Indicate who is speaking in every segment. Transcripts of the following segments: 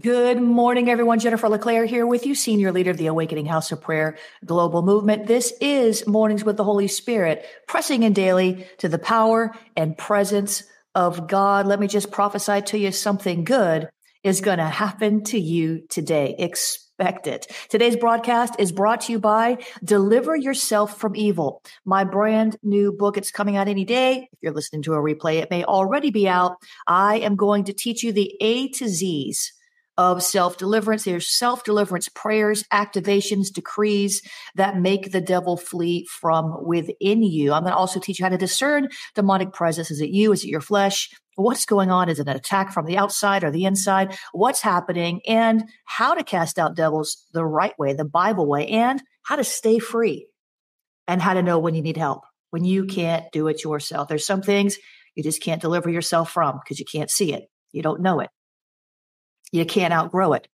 Speaker 1: Good morning, everyone. Jennifer LeClaire here with you, senior leader of the Awakening House of Prayer Global Movement. This is Mornings with the Holy Spirit, pressing in daily to the power and presence of God. Let me just prophesy to you something good is going to happen to you today. Expect it. Today's broadcast is brought to you by Deliver Yourself from Evil, my brand new book. It's coming out any day. If you're listening to a replay, it may already be out. I am going to teach you the A to Z's of self deliverance. There's self deliverance prayers, activations, decrees that make the devil flee from within you. I'm going to also teach you how to discern demonic presence. Is it you? Is it your flesh? What's going on? Is it an attack from the outside or the inside? What's happening? And how to cast out devils the right way, the Bible way, and how to stay free and how to know when you need help, when you can't do it yourself. There's some things you just can't deliver yourself from because you can't see it. You don't know it. You can't outgrow it.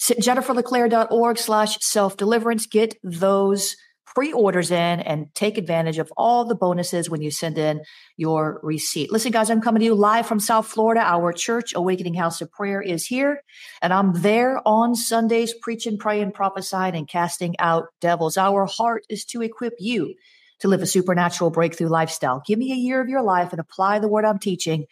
Speaker 1: JenniferLeClaire.org slash self-deliverance. Get those pre-orders in and take advantage of all the bonuses when you send in your receipt. Listen, guys, I'm coming to you live from South Florida. Our church, Awakening House of Prayer, is here, and I'm there on Sundays preaching, praying, prophesying, and casting out devils. Our heart is to equip you to live a supernatural breakthrough lifestyle. Give me a year of your life and apply the word I'm teaching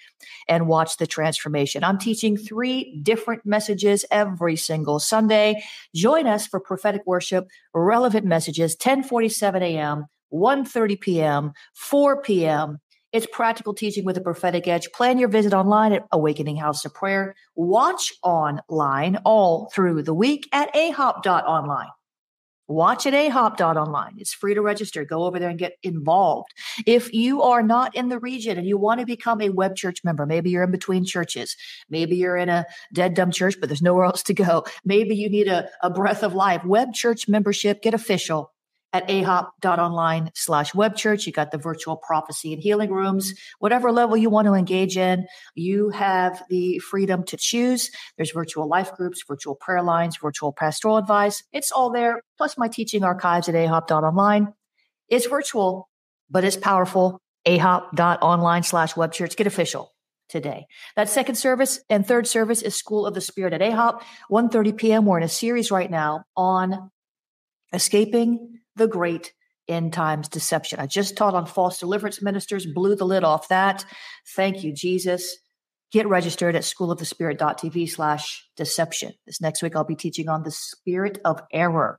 Speaker 1: and watch the transformation. I'm teaching three different messages every single Sunday. Join us for prophetic worship, relevant messages, 1047 a.m., 1.30 p.m., 4 p.m., it's practical teaching with a prophetic edge. Plan your visit online at Awakening House of Prayer. Watch online all through the week at ahop.online. Watch at ahop.online. It's free to register. Go over there and get involved. If you are not in the region and you want to become a web church member, maybe you're in between churches. Maybe you're in a dead dumb church, but there's nowhere else to go. Maybe you need a, a breath of life. Web church membership, get official at ahop.online slash web church. You got the virtual prophecy and healing rooms, whatever level you want to engage in, you have the freedom to choose. There's virtual life groups, virtual prayer lines, virtual pastoral advice. It's all there. Plus my teaching archives at ahop.online. It's virtual, but it's powerful. ahop.online slash web church. Get official today. That second service and third service is School of the Spirit at AHOP, 1.30 p.m. We're in a series right now on escaping the great end times deception. I just taught on false deliverance ministers, blew the lid off that. Thank you, Jesus. Get registered at schoolofthespirit.tv slash deception. This next week, I'll be teaching on the spirit of error.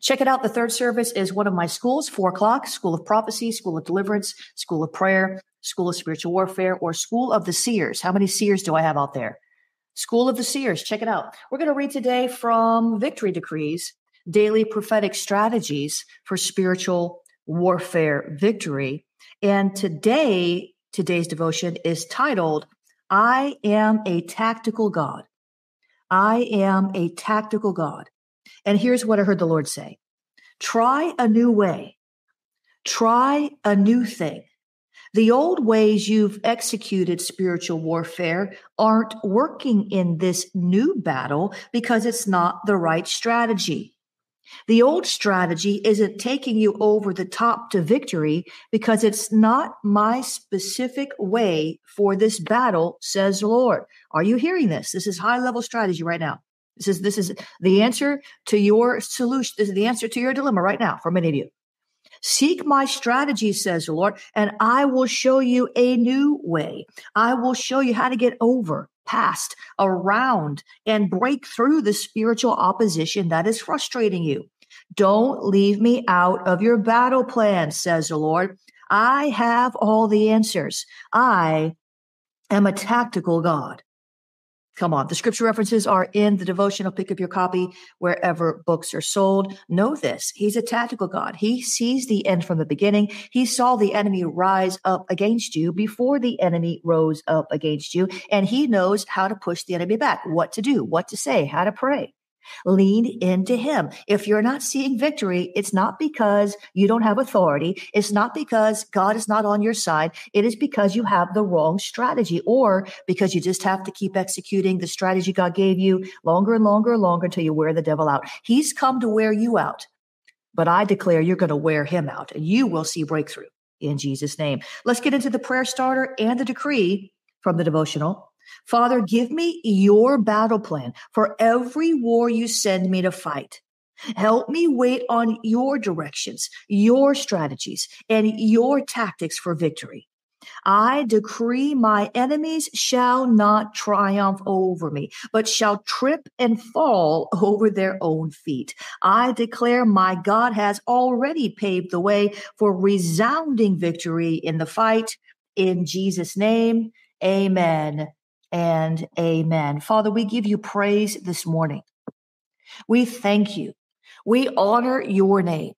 Speaker 1: Check it out. The third service is one of my schools, four o'clock, School of Prophecy, School of Deliverance, School of Prayer, School of Spiritual Warfare, or School of the Seers. How many seers do I have out there? School of the Seers. Check it out. We're going to read today from Victory Decrees, daily prophetic strategies for spiritual warfare victory. And today, today's devotion is titled, I am a tactical God. I am a tactical God. And here's what I heard the Lord say. Try a new way. Try a new thing. The old ways you've executed spiritual warfare aren't working in this new battle because it's not the right strategy. The old strategy isn't taking you over the top to victory because it's not my specific way for this battle, says Lord. Are you hearing this? This is high level strategy right now. This is, this is the answer to your solution. This is the answer to your dilemma right now for many of you. Seek my strategy, says the Lord, and I will show you a new way. I will show you how to get over past, around, and break through the spiritual opposition that is frustrating you. Don't leave me out of your battle plan, says the Lord. I have all the answers. I am a tactical God. Come on. The scripture references are in the devotional. Pick up your copy wherever books are sold. Know this. He's a tactical God. He sees the end from the beginning. He saw the enemy rise up against you before the enemy rose up against you. And he knows how to push the enemy back, what to do, what to say, how to pray. Lean into him. If you're not seeing victory, it's not because you don't have authority. It's not because God is not on your side. It is because you have the wrong strategy or because you just have to keep executing the strategy God gave you longer and longer and longer until you wear the devil out. He's come to wear you out, but I declare you're going to wear him out and you will see breakthrough in Jesus' name. Let's get into the prayer starter and the decree from the devotional. Father, give me your battle plan for every war you send me to fight. Help me wait on your directions, your strategies, and your tactics for victory. I decree my enemies shall not triumph over me, but shall trip and fall over their own feet. I declare my God has already paved the way for resounding victory in the fight. In Jesus' name, amen and amen. Father, we give you praise this morning. We thank you. We honor your name.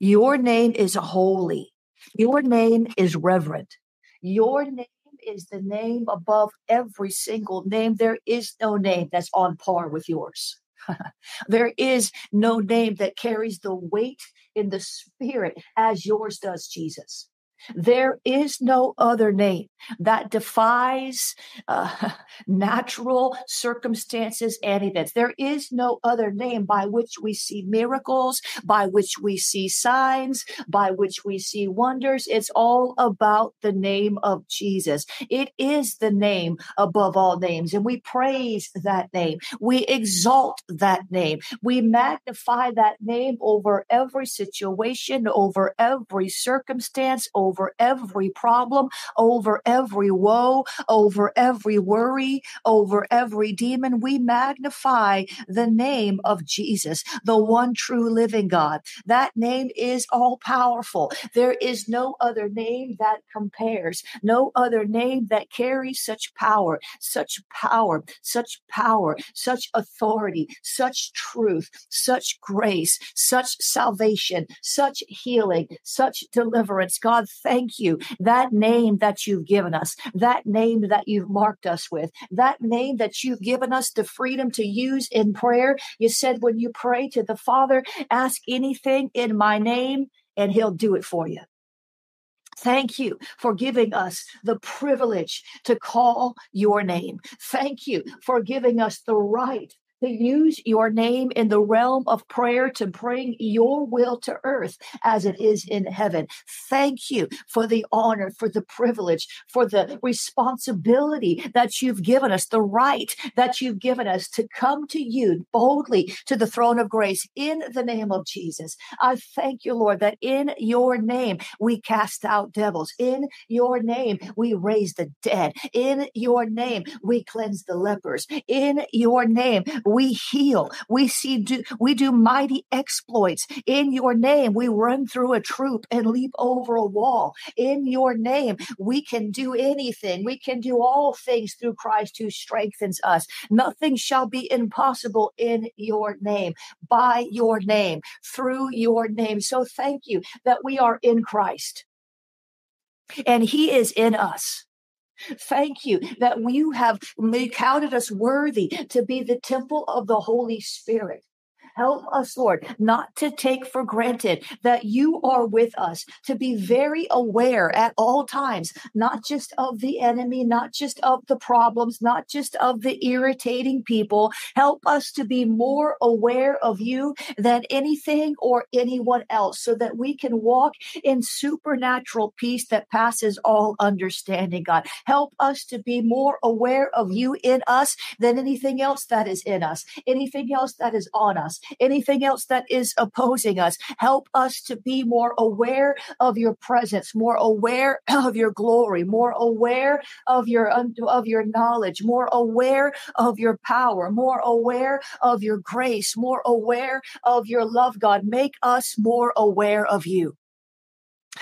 Speaker 1: Your name is holy. Your name is reverent. Your name is the name above every single name. There is no name that's on par with yours. there is no name that carries the weight in the spirit as yours does, Jesus. There is no other name that defies uh, natural circumstances and events. There is no other name by which we see miracles, by which we see signs, by which we see wonders. It's all about the name of Jesus. It is the name above all names, and we praise that name. We exalt that name. We magnify that name over every situation, over every circumstance, over over every problem, over every woe, over every worry, over every demon. We magnify the name of Jesus, the one true living God. That name is all powerful. There is no other name that compares, no other name that carries such power, such power, such power, such authority, such truth, such grace, such salvation, such healing, such deliverance. God, thank you. That name that you've given us, that name that you've marked us with, that name that you've given us the freedom to use in prayer. You said when you pray to the Father, ask anything in my name and he'll do it for you. Thank you for giving us the privilege to call your name. Thank you for giving us the right to use your name in the realm of prayer to bring your will to earth as it is in heaven. Thank you for the honor, for the privilege, for the responsibility that you've given us, the right that you've given us to come to you boldly to the throne of grace in the name of Jesus. I thank you, Lord, that in your name we cast out devils. In your name we raise the dead. In your name we cleanse the lepers. In your name we heal. We see do, we do mighty exploits in your name. We run through a troop and leap over a wall. In your name, we can do anything. We can do all things through Christ who strengthens us. Nothing shall be impossible in your name, by your name, through your name. So thank you that we are in Christ and he is in us. Thank you that you have counted us worthy to be the temple of the Holy Spirit. Help us, Lord, not to take for granted that you are with us, to be very aware at all times, not just of the enemy, not just of the problems, not just of the irritating people. Help us to be more aware of you than anything or anyone else so that we can walk in supernatural peace that passes all understanding, God. Help us to be more aware of you in us than anything else that is in us, anything else that is on us anything else that is opposing us. Help us to be more aware of your presence, more aware of your glory, more aware of your um, of your knowledge, more aware of your power, more aware of your grace, more aware of your love, God. Make us more aware of you.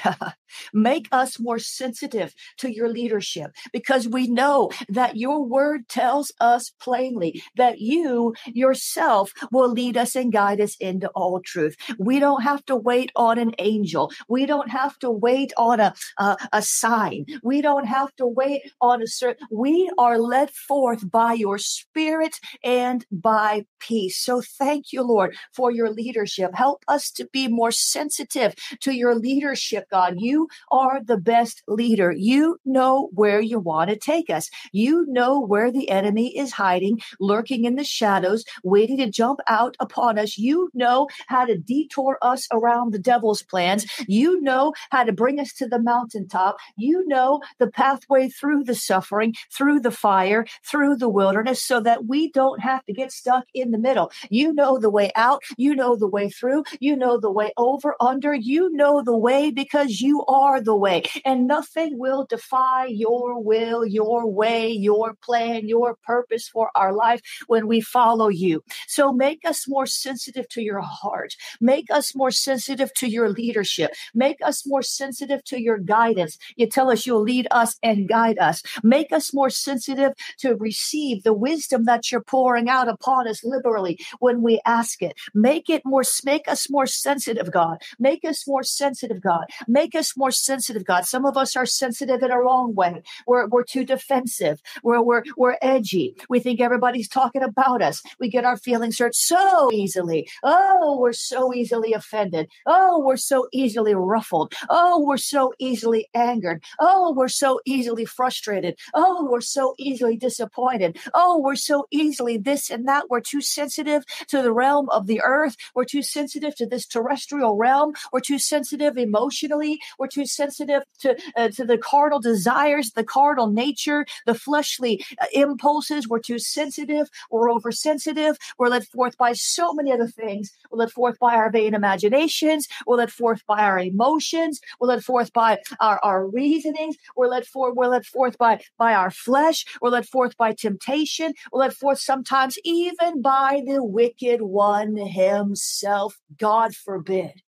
Speaker 1: Make us more sensitive to your leadership because we know that your word tells us plainly that you yourself will lead us and guide us into all truth. We don't have to wait on an angel. We don't have to wait on a, a, a sign. We don't have to wait on a certain, we are led forth by your spirit and by peace. So thank you, Lord, for your leadership. Help us to be more sensitive to your leadership, God. You You are the best leader. You know where you want to take us. You know where the enemy is hiding, lurking in the shadows, waiting to jump out upon us. You know how to detour us around the devil's plans. You know how to bring us to the mountaintop. You know the pathway through the suffering, through the fire, through the wilderness, so that we don't have to get stuck in the middle. You know the way out. You know the way through. You know the way over, under. You know the way because you are the way. And nothing will defy your will, your way, your plan, your purpose for our life when we follow you. So make us more sensitive to your heart. Make us more sensitive to your leadership. Make us more sensitive to your guidance. You tell us you'll lead us and guide us. Make us more sensitive to receive the wisdom that you're pouring out upon us liberally when we ask it. Make it more, make us more sensitive, God. Make us more sensitive, God. Make us more sensitive, God. Some of us are sensitive in a wrong way. We're, we're too defensive. We're, we're, we're edgy. We think everybody's talking about us. We get our feelings hurt so easily. Oh, we're so easily offended. Oh, we're so easily ruffled. Oh, we're so easily angered. Oh, we're so easily frustrated. Oh, we're so easily disappointed. Oh, we're so easily this and that. We're too sensitive to the realm of the earth. We're too sensitive to this terrestrial realm. We're too sensitive emotionally. We're too sensitive to, uh, to the carnal desires, the carnal nature, the fleshly uh, impulses. We're too sensitive. We're oversensitive. We're led forth by so many other things. We're led forth by our vain imaginations. We're led forth by our emotions. We're led forth by our, our reasonings. We're led forth. We're led forth by by our flesh. We're led forth by temptation. We're led forth sometimes even by the wicked one himself. God forbid.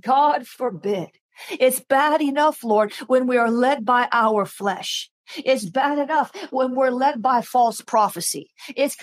Speaker 1: God forbid. It's bad enough, Lord, when we are led by our flesh. It's bad enough when we're led by false prophecy. It's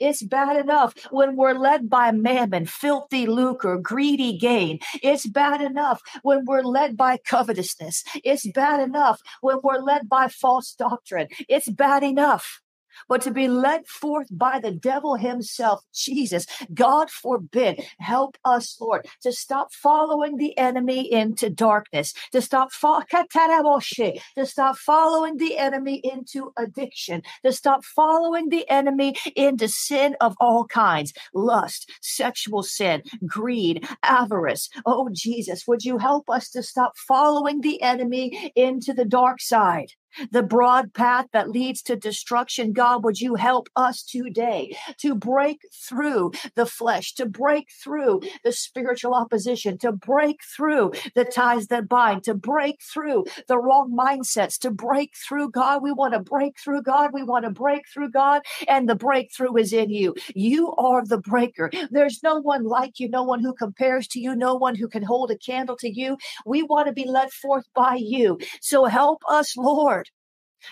Speaker 1: It's bad enough when we're led by mammon, filthy lucre, greedy gain. It's bad enough when we're led by covetousness. It's bad enough when we're led by false doctrine. It's bad enough but to be led forth by the devil himself, Jesus. God forbid. Help us, Lord, to stop following the enemy into darkness, to stop fo- to stop following the enemy into addiction, to stop following the enemy into sin of all kinds, lust, sexual sin, greed, avarice. Oh, Jesus, would you help us to stop following the enemy into the dark side? The broad path that leads to destruction. God, would you help us today to break through the flesh, to break through the spiritual opposition, to break through the ties that bind, to break through the wrong mindsets, to break through God. We want to break through God. We want to break through God, and the breakthrough is in you. You are the breaker. There's no one like you, no one who compares to you, no one who can hold a candle to you. We want to be led forth by you. So help us, Lord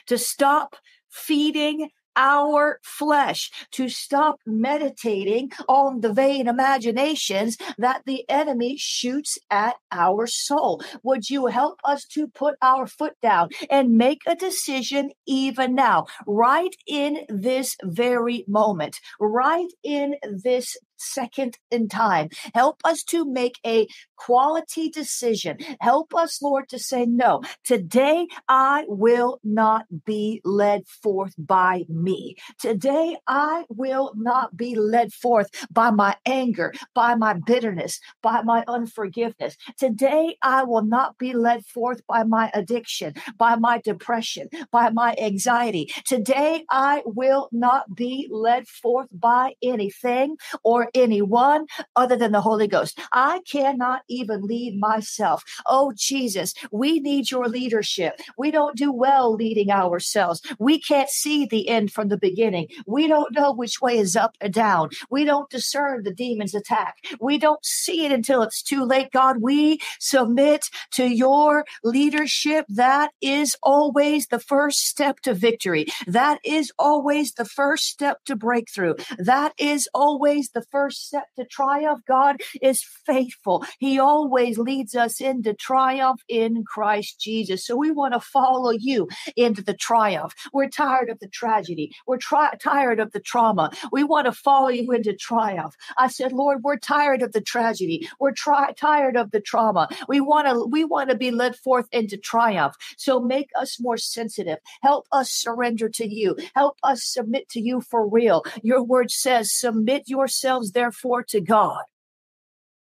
Speaker 1: to stop feeding our flesh, to stop meditating on the vain imaginations that the enemy shoots at our soul. Would you help us to put our foot down and make a decision even now, right in this very moment, right in this second in time. Help us to make a quality decision. Help us, Lord, to say, no, today I will not be led forth by me. Today I will not be led forth by my anger, by my bitterness, by my unforgiveness. Today I will not be led forth by my addiction, by my depression, by my anxiety. Today I will not be led forth by anything or anyone other than the Holy Ghost. I cannot even lead myself. Oh, Jesus, we need your leadership. We don't do well leading ourselves. We can't see the end from the beginning. We don't know which way is up or down. We don't discern the demon's attack. We don't see it until it's too late. God, we submit to your leadership. That is always the first step to victory. That is always the first step to breakthrough. That is always the first first step to triumph? God is faithful. He always leads us into triumph in Christ Jesus. So we want to follow you into the triumph. We're tired of the tragedy. We're tri- tired of the trauma. We want to follow you into triumph. I said, Lord, we're tired of the tragedy. We're tri- tired of the trauma. We want to we want to be led forth into triumph. So make us more sensitive. Help us surrender to you. Help us submit to you for real. Your word says, submit yourselves therefore to God,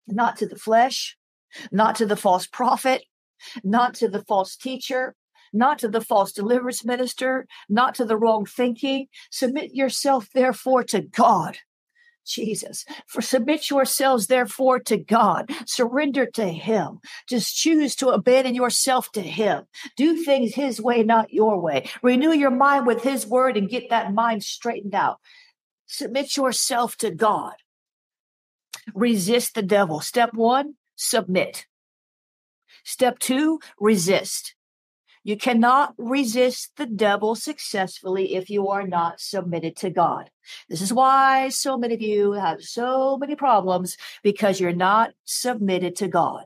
Speaker 1: not to the flesh, not to the false prophet, not to the false teacher, not to the false deliverance minister, not to the wrong thinking. Submit yourself, therefore, to God. Jesus. For submit yourselves therefore to God. Surrender to Him. Just choose to abandon yourself to Him. Do things His way, not your way. Renew your mind with His word and get that mind straightened out. Submit yourself to God. Resist the devil. Step one, submit. Step two, resist. You cannot resist the devil successfully if you are not submitted to God. This is why so many of you have so many problems because you're not submitted to God.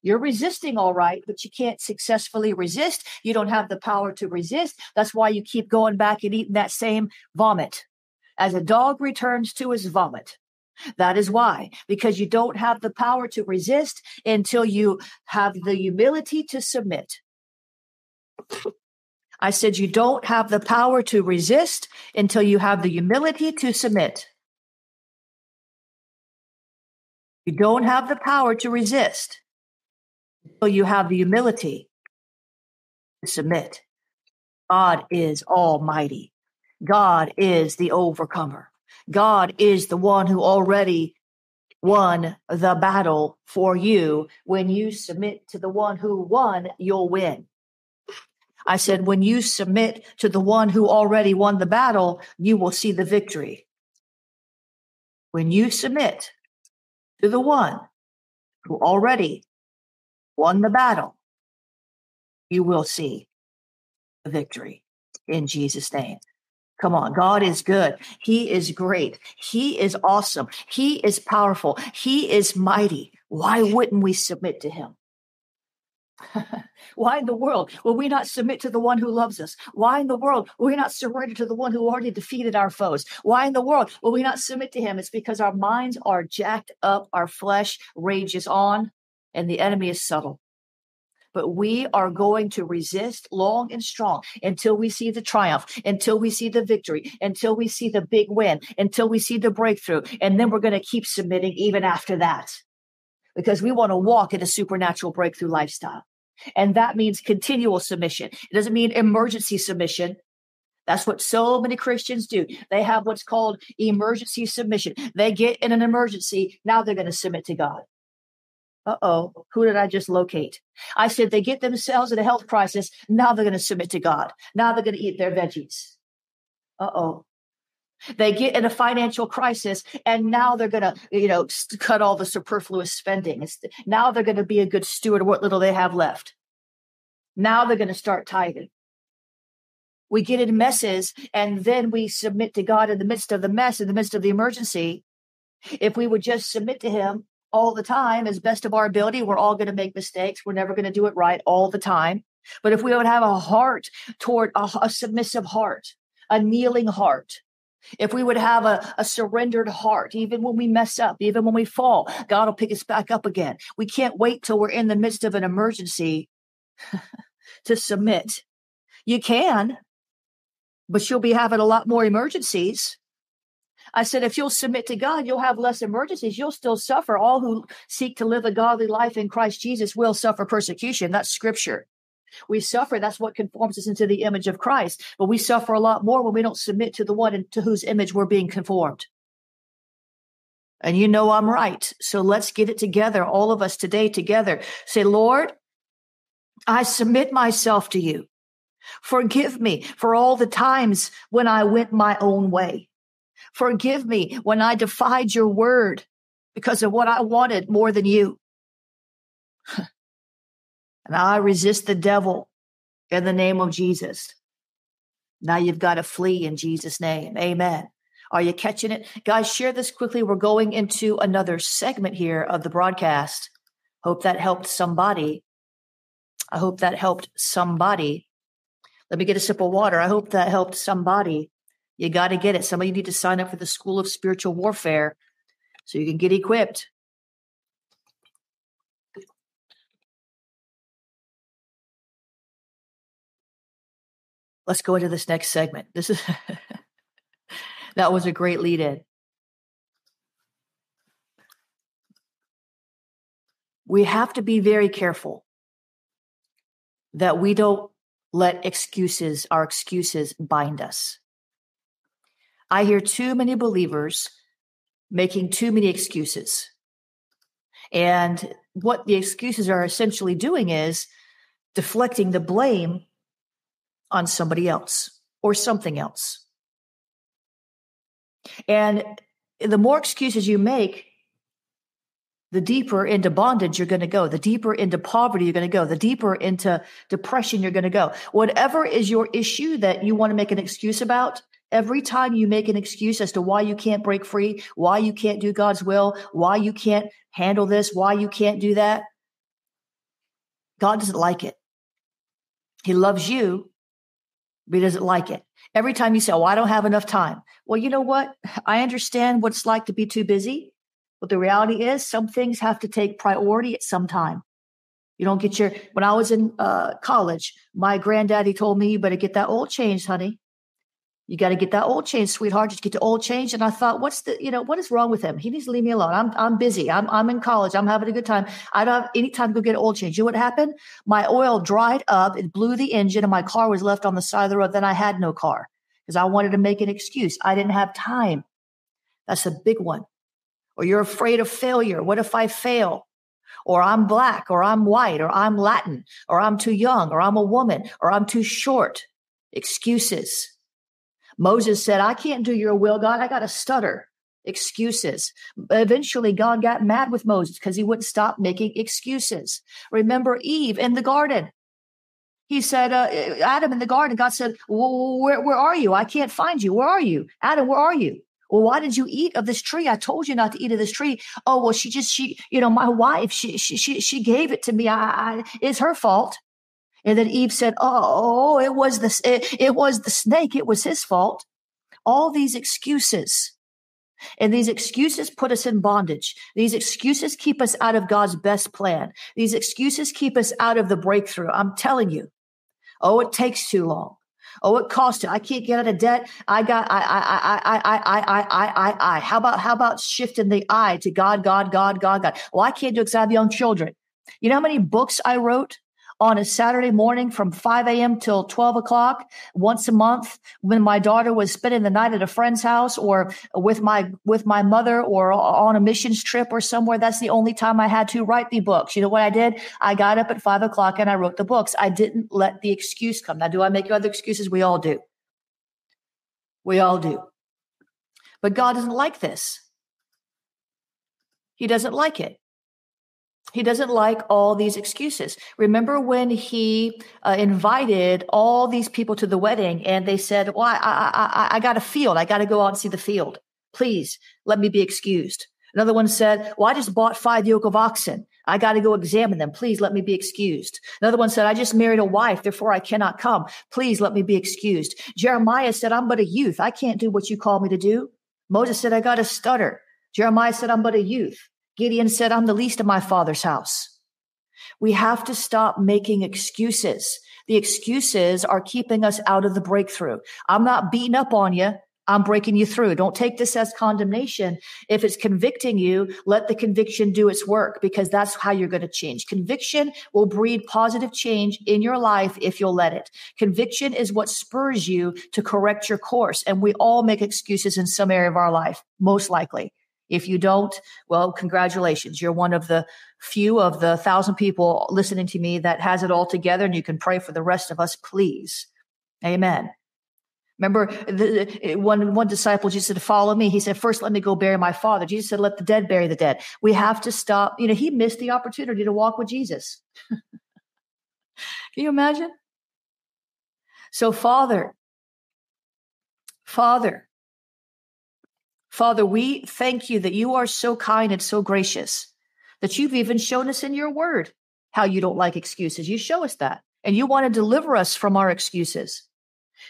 Speaker 1: You're resisting all right, but you can't successfully resist. You don't have the power to resist. That's why you keep going back and eating that same vomit. As a dog returns to his vomit, that is why, because you don't have the power to resist until you have the humility to submit. I said, you don't have the power to resist until you have the humility to submit. You don't have the power to resist until you have the humility to submit. God is almighty. God is the overcomer. God is the one who already won the battle for you. When you submit to the one who won, you'll win. I said, when you submit to the one who already won the battle, you will see the victory. When you submit to the one who already won the battle, you will see the victory in Jesus' name. Come on. God is good. He is great. He is awesome. He is powerful. He is mighty. Why wouldn't we submit to him? Why in the world will we not submit to the one who loves us? Why in the world will we not surrender to the one who already defeated our foes? Why in the world will we not submit to him? It's because our minds are jacked up, our flesh rages on, and the enemy is subtle. But we are going to resist long and strong until we see the triumph, until we see the victory, until we see the big win, until we see the breakthrough. And then we're going to keep submitting even after that because we want to walk in a supernatural breakthrough lifestyle. And that means continual submission. It doesn't mean emergency submission. That's what so many Christians do. They have what's called emergency submission. They get in an emergency. Now they're going to submit to God. Uh oh, who did I just locate? I said they get themselves in a health crisis. Now they're going to submit to God. Now they're going to eat their veggies. Uh oh, they get in a financial crisis and now they're going to, you know, cut all the superfluous spending. Now they're going to be a good steward of what little they have left. Now they're going to start tithing. We get in messes and then we submit to God in the midst of the mess, in the midst of the emergency. If we would just submit to Him all the time as best of our ability, we're all going to make mistakes. We're never going to do it right all the time. But if we would have a heart toward a, a submissive heart, a kneeling heart, if we would have a, a surrendered heart, even when we mess up, even when we fall, God will pick us back up again. We can't wait till we're in the midst of an emergency to submit. You can, but you'll be having a lot more emergencies. I said, if you'll submit to God, you'll have less emergencies. You'll still suffer. All who seek to live a godly life in Christ Jesus will suffer persecution. That's scripture. We suffer. That's what conforms us into the image of Christ. But we suffer a lot more when we don't submit to the one to whose image we're being conformed. And you know I'm right. So let's get it together, all of us today together. Say, Lord, I submit myself to you. Forgive me for all the times when I went my own way. Forgive me when I defied your word because of what I wanted more than you. And I resist the devil in the name of Jesus. Now you've got to flee in Jesus' name. Amen. Are you catching it? Guys, share this quickly. We're going into another segment here of the broadcast. Hope that helped somebody. I hope that helped somebody. Let me get a sip of water. I hope that helped somebody. You got to get it. Some of you need to sign up for the School of Spiritual Warfare so you can get equipped. Let's go into this next segment. This is that was a great lead in. We have to be very careful that we don't let excuses, our excuses, bind us. I hear too many believers making too many excuses. And what the excuses are essentially doing is deflecting the blame on somebody else or something else. And the more excuses you make, the deeper into bondage you're going to go, the deeper into poverty you're going to go, the deeper into depression you're going to go. Whatever is your issue that you want to make an excuse about, every time you make an excuse as to why you can't break free, why you can't do God's will, why you can't handle this, why you can't do that, God doesn't like it. He loves you, but he doesn't like it. Every time you say, Oh, I don't have enough time. Well, you know what? I understand what it's like to be too busy. But the reality is, some things have to take priority at some time. You don't get your, when I was in uh, college, my granddaddy told me, You better get that oil changed, honey. You got to get that oil change, sweetheart. Just get the oil change. And I thought, what's the, you know, what is wrong with him? He needs to leave me alone. I'm, I'm busy. I'm, I'm in college. I'm having a good time. I don't have any time to go get oil change. You know what happened? My oil dried up. It blew the engine and my car was left on the side of the road. Then I had no car because I wanted to make an excuse. I didn't have time. That's a big one. Or you're afraid of failure. What if I fail? Or I'm black, or I'm white, or I'm Latin, or I'm too young, or I'm a woman, or I'm too short. Excuses. Moses said, I can't do your will, God. I got to stutter. Excuses. Eventually, God got mad with Moses because he wouldn't stop making excuses. Remember Eve in the garden. He said, uh, Adam in the garden, God said, where, where are you? I can't find you. Where are you? Adam, where are you? Well, why did you eat of this tree? I told you not to eat of this tree. Oh, well, she just, she, you know, my wife, she, she, she, she gave it to me. I, I, it's her fault. And then Eve said, "Oh, it was the it, it was the snake. It was his fault." All these excuses. And these excuses put us in bondage. These excuses keep us out of God's best plan. These excuses keep us out of the breakthrough. I'm telling you. Oh, it takes too long. Oh, it costs you. I can't get out of debt. I got I I I I I I I I I. How about how about shifting the I to God, God, God, God, God? Well, I can't do it because I have young children. You know how many books I wrote? On a Saturday morning from 5 a.m. till 12 o'clock once a month when my daughter was spending the night at a friend's house or with my with my mother or on a missions trip or somewhere. That's the only time I had to write the books. You know what I did? I got up at five o'clock and I wrote the books. I didn't let the excuse come. Now, do I make other excuses? We all do. We all do. But God doesn't like this. He doesn't like it. He doesn't like all these excuses. Remember when he uh, invited all these people to the wedding and they said, well, I, I, I, I got a field. I got to go out and see the field. Please let me be excused. Another one said, well, I just bought five yoke of oxen. I got to go examine them. Please let me be excused. Another one said, I just married a wife. Therefore I cannot come. Please let me be excused. Jeremiah said, I'm but a youth. I can't do what you call me to do. Moses said, I got to stutter. Jeremiah said, I'm but a youth. Gideon said, I'm the least of my father's house. We have to stop making excuses. The excuses are keeping us out of the breakthrough. I'm not beating up on you. I'm breaking you through. Don't take this as condemnation. If it's convicting you, let the conviction do its work because that's how you're going to change. Conviction will breed positive change in your life if you'll let it. Conviction is what spurs you to correct your course. And we all make excuses in some area of our life, most likely. If you don't, well, congratulations. You're one of the few of the thousand people listening to me that has it all together, and you can pray for the rest of us, please. Amen. Remember, the, one one disciple Jesus said, "Follow me." He said, first, let me go bury my father." Jesus said, "Let the dead bury the dead." We have to stop. You know, he missed the opportunity to walk with Jesus. Can you imagine? So, Father, Father, Father, we thank you that you are so kind and so gracious that you've even shown us in your word how you don't like excuses. You show us that, and you want to deliver us from our excuses.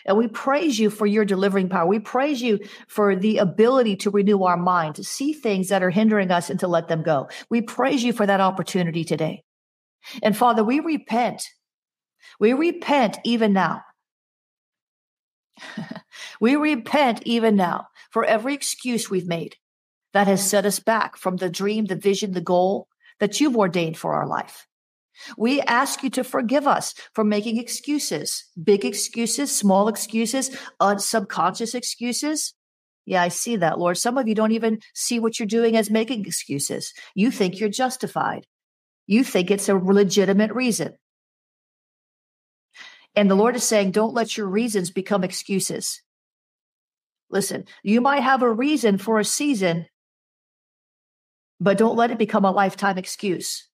Speaker 1: And we praise you for your delivering power. We praise you for the ability to renew our mind, to see things that are hindering us and to let them go. We praise you for that opportunity today. And Father, we repent. We repent even now. we repent even now for every excuse we've made that has set us back from the dream, the vision, the goal that you've ordained for our life. We ask you to forgive us for making excuses, big excuses, small excuses, subconscious excuses. Yeah, I see that, Lord. Some of you don't even see what you're doing as making excuses. You think you're justified. You think it's a legitimate reason. And the Lord is saying, don't let your reasons become excuses. Listen, you might have a reason for a season, but don't let it become a lifetime excuse.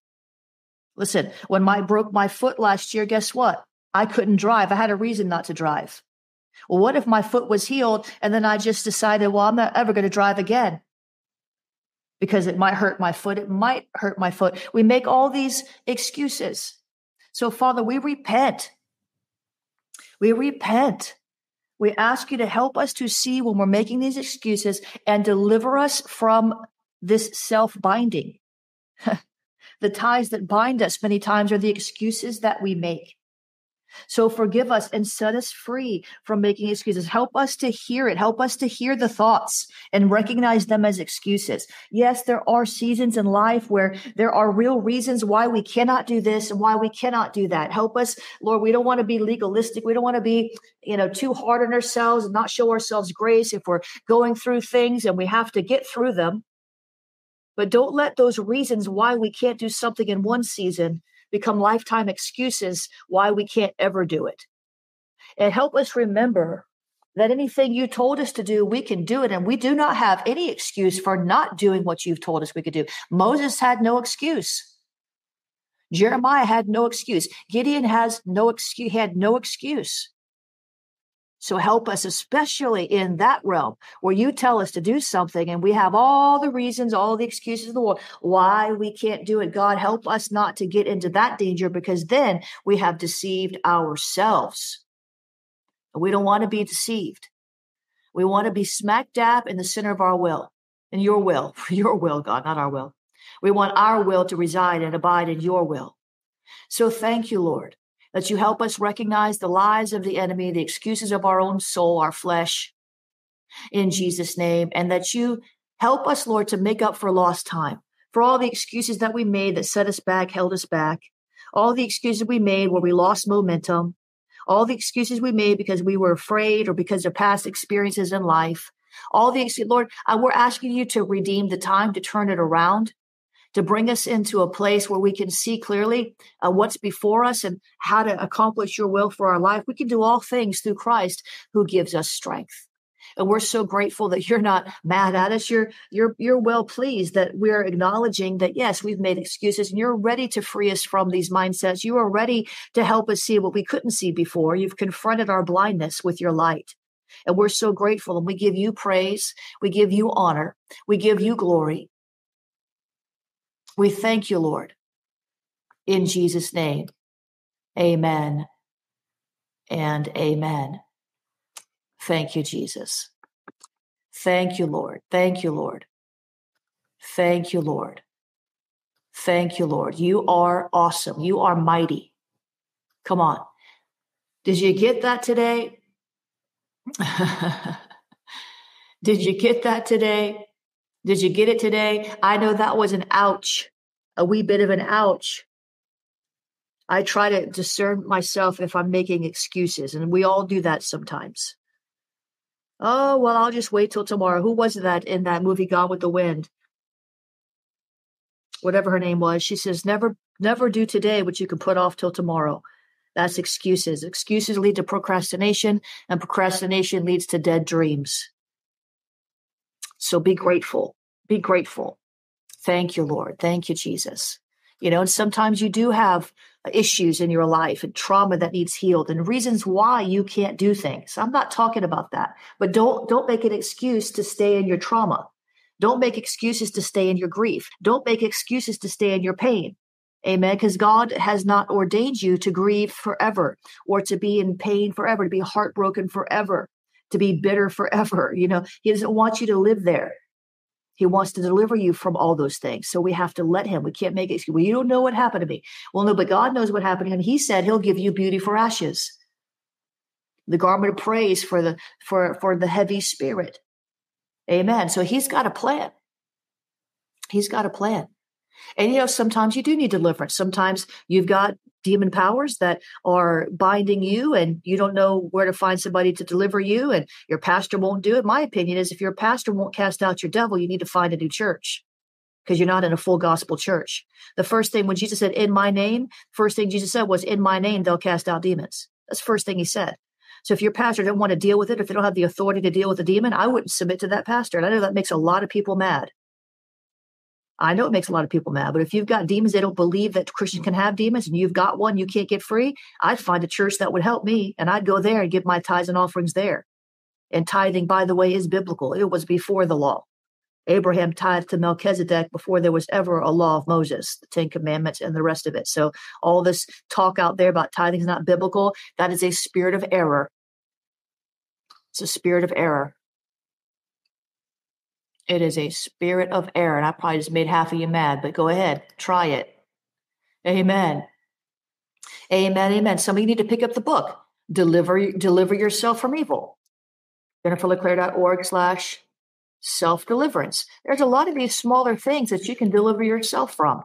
Speaker 1: Listen, when I broke my foot last year, guess what? I couldn't drive. I had a reason not to drive. Well, what if my foot was healed and then I just decided, well, I'm not ever going to drive again because it might hurt my foot. It might hurt my foot. We make all these excuses. So, Father, we repent. We repent. We ask you to help us to see when we're making these excuses and deliver us from this self binding. The ties that bind us many times are the excuses that we make. So forgive us and set us free from making excuses. Help us to hear it. Help us to hear the thoughts and recognize them as excuses. Yes, there are seasons in life where there are real reasons why we cannot do this and why we cannot do that. Help us, Lord. We don't want to be legalistic. We don't want to be, you know, too hard on ourselves and not show ourselves grace if we're going through things and we have to get through them. But don't let those reasons why we can't do something in one season become lifetime excuses why we can't ever do it. And help us remember that anything you told us to do, we can do it. And we do not have any excuse for not doing what you've told us we could do. Moses had no excuse. Jeremiah had no excuse. Gideon has no excuse, had no excuse. So help us, especially in that realm where you tell us to do something and we have all the reasons, all the excuses in the world why we can't do it. God, help us not to get into that danger because then we have deceived ourselves. We don't want to be deceived. We want to be smack dab in the center of our will, in your will, your will, God, not our will. We want our will to reside and abide in your will. So thank you, Lord that you help us recognize the lies of the enemy, the excuses of our own soul, our flesh, in Jesus' name, and that you help us, Lord, to make up for lost time, for all the excuses that we made that set us back, held us back, all the excuses we made where we lost momentum, all the excuses we made because we were afraid or because of past experiences in life. All the Lord, we're asking you to redeem the time, to turn it around, to bring us into a place where we can see clearly uh, what's before us and how to accomplish your will for our life. We can do all things through Christ who gives us strength. And we're so grateful that you're not mad at us. You're you're you're well pleased that we're acknowledging that yes, we've made excuses and you're ready to free us from these mindsets. You are ready to help us see what we couldn't see before. You've confronted our blindness with your light. And we're so grateful and we give you praise. We give you honor. We give you glory. We thank you, Lord. In Jesus' name, amen and amen. Thank you, Jesus. Thank you, Lord. Thank you, Lord. Thank you, Lord. Thank you, Lord. You are awesome. You are mighty. Come on. Did you get that today? Did you get that today? Did you get it today? I know that was an ouch, a wee bit of an ouch. I try to discern myself if I'm making excuses, and we all do that sometimes. Oh, well, I'll just wait till tomorrow. Who was that in that movie Gone with the Wind? Whatever her name was. She says, never, never do today what you can put off till tomorrow. That's excuses. Excuses lead to procrastination, and procrastination leads to dead dreams. So be grateful. Be grateful. Thank you, Lord. Thank you, Jesus. You know, and sometimes you do have issues in your life and trauma that needs healed and reasons why you can't do things. I'm not talking about that. But don't don't make an excuse to stay in your trauma. Don't make excuses to stay in your grief. Don't make excuses to stay in your pain. Amen. Because God has not ordained you to grieve forever or to be in pain forever, to be heartbroken forever, to be bitter forever. You know, He doesn't want you to live there. He wants to deliver you from all those things. So we have to let him. We can't make it. Well, you don't know what happened to me. Well, no, but God knows what happened to him. He said he'll give you beauty for ashes. The garment of praise for the for for the heavy spirit. Amen. So he's got a plan. He's got a plan. And you know, sometimes you do need deliverance. Sometimes you've got demon powers that are binding you and you don't know where to find somebody to deliver you and your pastor won't do it. My opinion is if your pastor won't cast out your devil, you need to find a new church because you're not in a full gospel church. The first thing when Jesus said, in my name, first thing Jesus said was, in my name, they'll cast out demons. That's the first thing he said. So if your pastor don't want to deal with it, if they don't have the authority to deal with a demon, I wouldn't submit to that pastor. And I know that makes a lot of people mad. I know it makes a lot of people mad, but if you've got demons, they don't believe that Christians can have demons, and you've got one, you can't get free. I'd find a church that would help me, and I'd go there and give my tithes and offerings there. And tithing, by the way, is biblical. It was before the law. Abraham tithed to Melchizedek before there was ever a law of Moses, the Ten Commandments, and the rest of it. So all this talk out there about tithing is not biblical. That is a spirit of error. It's a spirit of error. It is a spirit of error. And I probably just made half of you mad, but go ahead, try it. Amen. Amen. Amen. Somebody need to pick up the book. Deliver deliver yourself from evil. JenniferLeClaire.org slash self deliverance. There's a lot of these smaller things that you can deliver yourself from.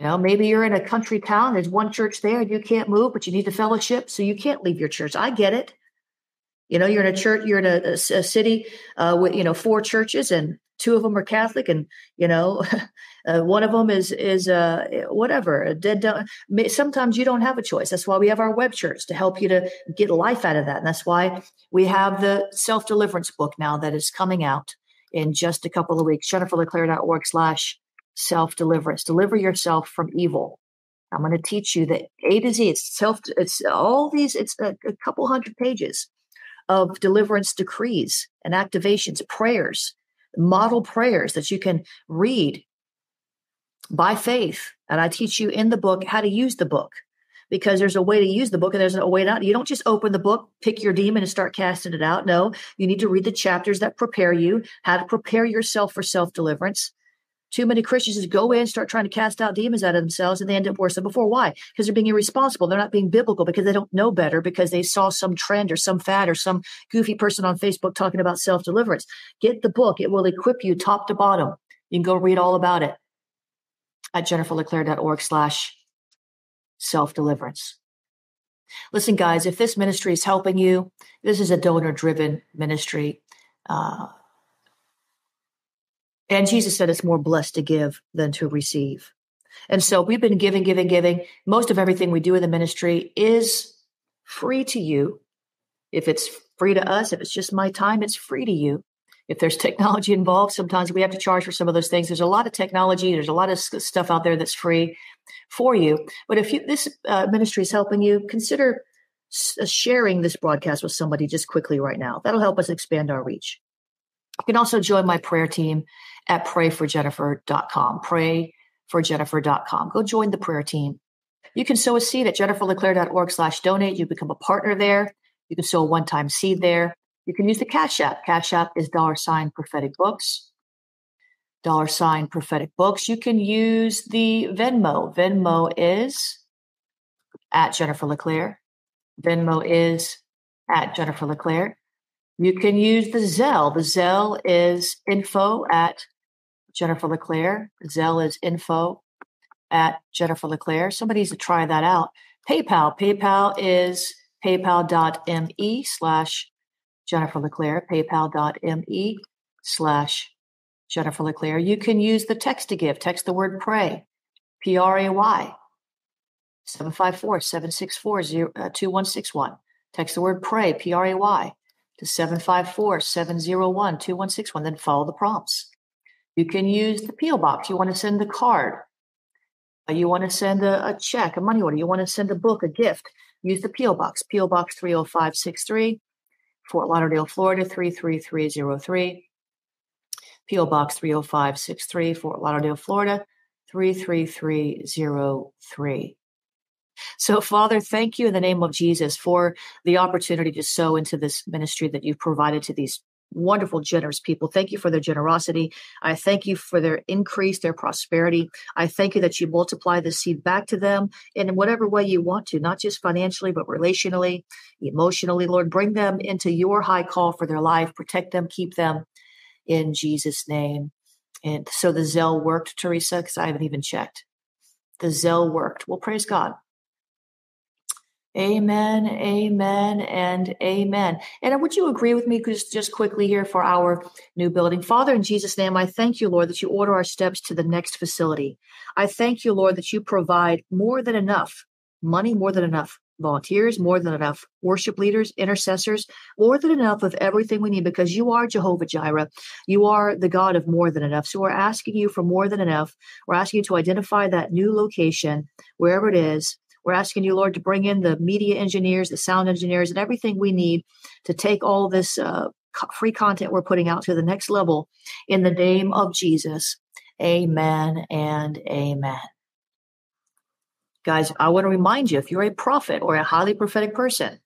Speaker 1: You know, maybe you're in a country town, there's one church there and you can't move, but you need the fellowship, so you can't leave your church. I get it. You know, you're in a church, you're in a, a, a city uh, with you know four churches, and two of them are Catholic, and you know, uh, one of them is is uh, whatever. Dead. Sometimes you don't have a choice. That's why we have our web church to help you to get life out of that, and that's why we have the self deliverance book now that is coming out in just a couple of weeks. JenniferLeClaire.org slash self deliverance. Deliver yourself from evil. I'm going to teach you the A to Z. It's self. It's all these. It's a, a couple hundred pages of deliverance decrees and activations, prayers, model prayers that you can read by faith. And I teach you in the book how to use the book because there's a way to use the book and there's a way not. You don't just open the book, pick your demon and start casting it out. No, you need to read the chapters that prepare you, how to prepare yourself for self deliverance, too many Christians just go in, and start trying to cast out demons out of themselves, and they end up worse than before. Why? Because they're being irresponsible. They're not being biblical because they don't know better because they saw some trend or some fad or some goofy person on Facebook talking about self deliverance. Get the book, it will equip you top to bottom. You can go read all about it at jenniferleclaire.org slash self deliverance. Listen, guys, if this ministry is helping you, this is a donor driven ministry. Uh, and Jesus said it's more blessed to give than to receive. And so we've been giving, giving, giving. Most of everything we do in the ministry is free to you. If it's free to us, if it's just my time, it's free to you. If there's technology involved, sometimes we have to charge for some of those things. There's a lot of technology, there's a lot of stuff out there that's free for you. But if you, this uh, ministry is helping you, consider s- sharing this broadcast with somebody just quickly right now. That'll help us expand our reach. You can also join my prayer team at prayforjennifer.com. Prayforjennifer.com. Go join the prayer team. You can sow a seed at jenniferleclaire.org slash donate. You become a partner there. You can sow a one-time seed there. You can use the Cash App. Cash App is dollar sign prophetic books. Dollar sign prophetic books. You can use the Venmo. Venmo is at Jennifer LeClaire. Venmo is at Jennifer LeClaire. You can use the Zelle. The Zelle is info at Jennifer LeClaire. Zelle is info at Jennifer LeClaire. Somebody needs to try that out. PayPal. PayPal is paypal.me slash Jennifer LeClaire. PayPal.me slash Jennifer LeClaire. You can use the text to give. Text the word pray. P R A Y. 754 764 uh, 2161. Text the word pray. P R A Y to 754 701 2161. Then follow the prompts. You can use the P.O. box. You want to send the card. Uh, you want to send a, a check, a money order. You want to send a book, a gift. Use the P.O. Box, P.O. Box 30563, Fort Lauderdale, Florida 33303. P.O. Box 30563, Fort Lauderdale, Florida 33303. So, Father, thank you in the name of Jesus for the opportunity to sow into this ministry that you've provided to these wonderful, generous people. Thank you for their generosity. I thank you for their increase, their prosperity. I thank you that you multiply the seed back to them in whatever way you want to, not just financially, but relationally, emotionally. Lord, bring them into your high call for their life, protect them, keep them in Jesus' name. And so the Zelle worked, Teresa, because I haven't even checked. The Zelle worked. Well, praise God. Amen, amen, and amen. And would you agree with me just, just quickly here for our new building? Father, in Jesus' name, I thank you, Lord, that you order our steps to the next facility. I thank you, Lord, that you provide more than enough money, more than enough volunteers, more than enough worship leaders, intercessors, more than enough of everything we need because you are Jehovah Jireh. You are the God of more than enough. So we're asking you for more than enough. We're asking you to identify that new location, wherever it is, we're asking you, Lord, to bring in the media engineers, the sound engineers, and everything we need to take all this uh, free content we're putting out to the next level in the name of Jesus. Amen and amen. Guys, I want to remind you if you're a prophet or a highly prophetic person,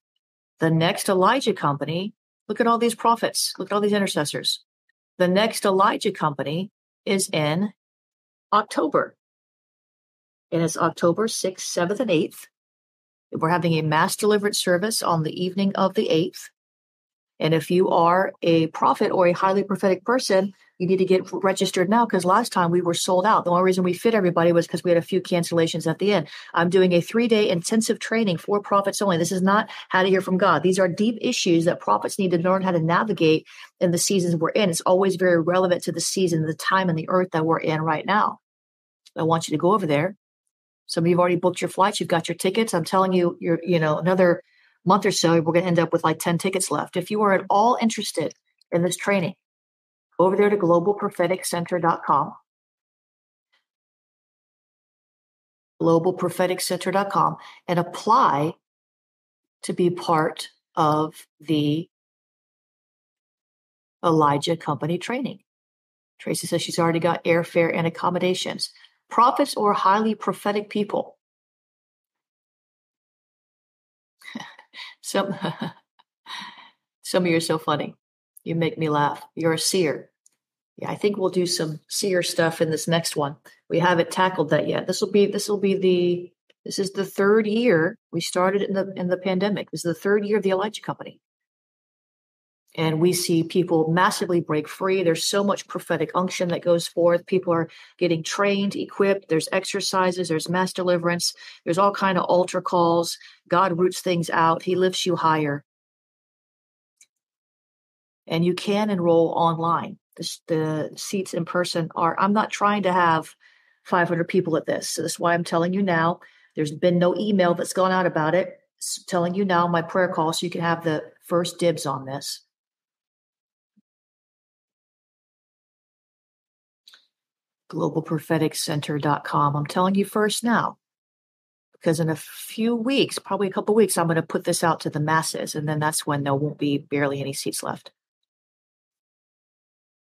Speaker 1: the next Elijah company, look at all these prophets, look at all these intercessors. The next Elijah company is in October and it's October 6th, 7th, and 8th. We're having a mass deliverance service on the evening of the 8th. And if you are a prophet or a highly prophetic person, you need to get registered now because last time we were sold out. The only reason we fit everybody was because we had a few cancellations at the end. I'm doing a three day intensive training for prophets only. This is not how to hear from God. These are deep issues that prophets need to learn how to navigate in the seasons we're in. It's always very relevant to the season, the time, and the earth that we're in right now. I want you to go over there some of you've already booked your flights, you've got your tickets. I'm telling you, you're, you know, another month or so, we're going to end up with like 10 tickets left. If you are at all interested in this training, go over there to globalpropheticcenter.com. globalpropheticcenter.com and apply to be part of the Elijah Company training. Tracy says she's already got airfare and accommodations prophets or highly prophetic people. some, some of you are so funny. You make me laugh. You're a seer. Yeah, I think we'll do some seer stuff in this next one. We haven't tackled that yet. This will be this will be the this is the third year we started in the in the pandemic. This is the third year of the Elijah Company and we see people massively break free. There's so much prophetic unction that goes forth. People are getting trained, equipped. There's exercises. There's mass deliverance. There's all kind of altar calls. God roots things out. He lifts you higher. And you can enroll online. The, the seats in person are. I'm not trying to have 500 people at this. So that's why I'm telling you now. There's been no email that's gone out about it. It's telling you now my prayer call so you can have the first dibs on this. globalpropheticcenter.com. I'm telling you first now, because in a few weeks, probably a couple weeks, I'm going to put this out to the masses, and then that's when there won't be barely any seats left.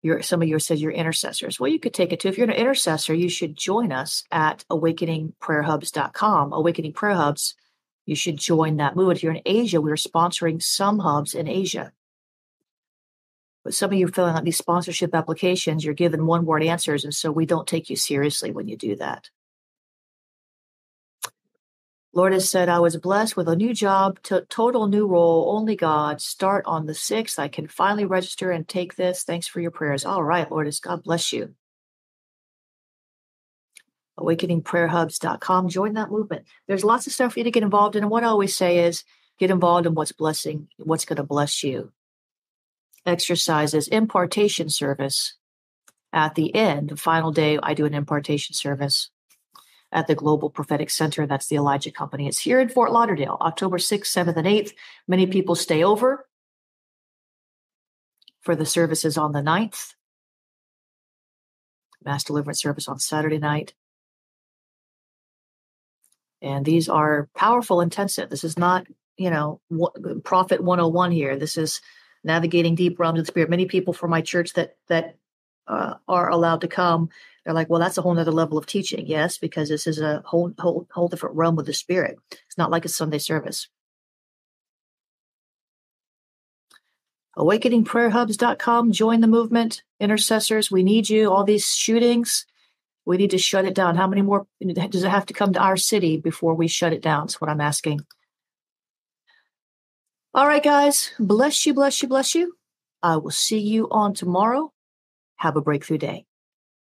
Speaker 1: You're, some of you said you're intercessors. Well, you could take it to if you're an intercessor, you should join us at awakeningprayerhubs.com. Awakening Prayer Hubs, you should join that movement. If you're in Asia, we're sponsoring some hubs in Asia. But some of you filling out these sponsorship applications, you're given one word answers. And so we don't take you seriously when you do that. Lord has said, I was blessed with a new job, t- total new role, only God. Start on the 6th. I can finally register and take this. Thanks for your prayers. All right, Lord, God bless you. AwakeningPrayerHubs.com. Join that movement. There's lots of stuff for you to get involved in. And what I always say is get involved in what's blessing, what's going to bless you exercises impartation service at the end, the final day, I do an impartation service at the Global Prophetic Center. That's the Elijah Company. It's here in Fort Lauderdale, October 6th, 7th, and 8th. Many people stay over for the services on the 9th. Mass deliverance service on Saturday night. And these are powerful intensive. This is not, you know, prophet 101 here. This is navigating deep realms of the spirit. Many people from my church that that uh, are allowed to come, they're like, well, that's a whole other level of teaching. Yes, because this is a whole whole whole different realm with the spirit. It's not like a Sunday service. awakeningprayerhubs.com join the movement intercessors we need you all these shootings we need to shut it down how many more does it have to come to our city before we shut it down that's what i'm asking all right guys. Bless you bless you bless you. I will see you on tomorrow. Have a breakthrough day